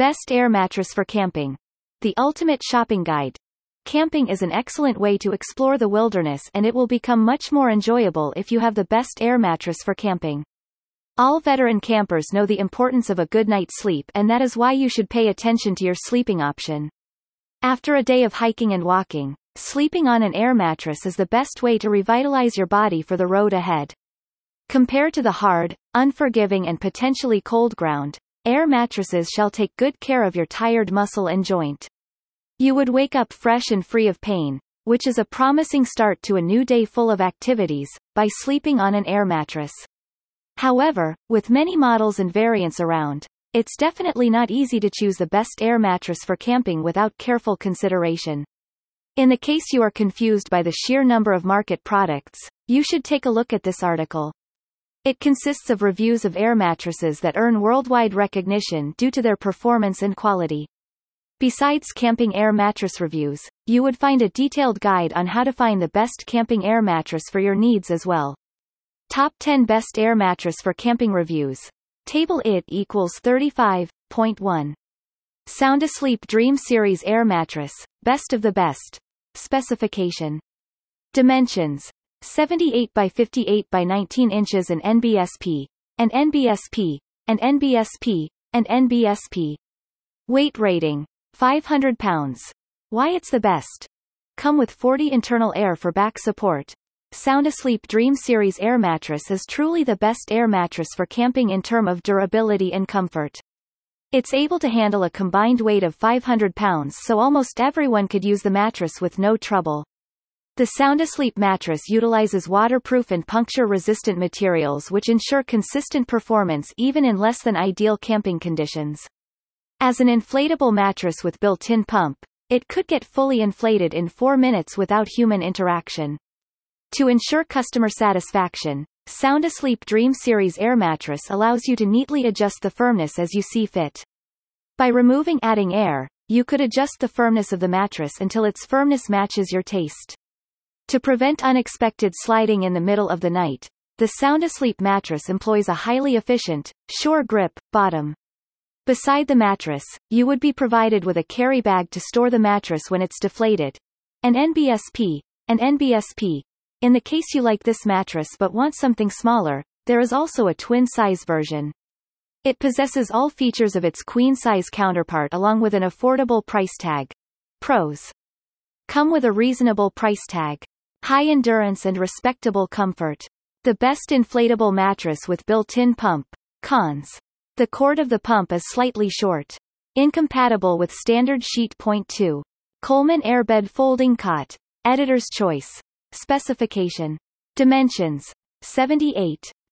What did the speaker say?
Best Air Mattress for Camping. The Ultimate Shopping Guide. Camping is an excellent way to explore the wilderness and it will become much more enjoyable if you have the best air mattress for camping. All veteran campers know the importance of a good night's sleep and that is why you should pay attention to your sleeping option. After a day of hiking and walking, sleeping on an air mattress is the best way to revitalize your body for the road ahead. Compared to the hard, unforgiving and potentially cold ground, air mattresses shall take good care of your tired muscle and joint. You would wake up fresh and free of pain, which is a promising start to a new day full of activities, by sleeping on an air mattress. However, with many models and variants around, it's definitely not easy to choose the best air mattress for camping without careful consideration. In the case you are confused by the sheer number of market products, you should take a look at this article. It consists of reviews of air mattresses that earn worldwide recognition due to their performance and quality. Besides camping air mattress reviews, you would find a detailed guide on how to find the best camping air mattress for your needs as well. Top 10 Best Air Mattress for Camping Reviews. Table IT equals 35.1. Sound Asleep Dream Series Air Mattress, Best of the Best. Specification. Dimensions. 78 by 58 by 19 inches and NBSP, and NBSP, and NBSP, and NBSP. Weight rating. 500 pounds. Why it's the best. Come with 40 internal air for back support. Sound Asleep Dream Series air mattress is truly the best air mattress for camping in term of durability and comfort. It's able to handle a combined weight of 500 pounds so almost everyone could use the mattress with no trouble. The Sound Asleep mattress utilizes waterproof and puncture-resistant materials which ensure consistent performance even in less than ideal camping conditions. As an inflatable mattress with built-in pump, it could get fully inflated in 4 minutes without human interaction. To ensure customer satisfaction, Sound Asleep Dream Series Air Mattress allows you to neatly adjust the firmness as you see fit. By removing adding air, you could adjust the firmness of the mattress until its firmness matches your taste. To prevent unexpected sliding in the middle of the night, the Sound Asleep mattress employs a highly efficient, sure grip, bottom. Beside the mattress, you would be provided with a carry bag to store the mattress when it's deflated. An NBSP, an NBSP. In the case you like this mattress but want something smaller, there is also a twin-size version. It possesses all features of its queen-size counterpart along with an affordable price tag. Pros. Come with a reasonable price tag. High endurance and respectable comfort. The best inflatable mattress with built-in pump. Cons. The cord of the pump is slightly short. Incompatible with standard sheet. Point 2. Coleman Airbed Folding Cot. Editor's choice. Specification. Dimensions. 78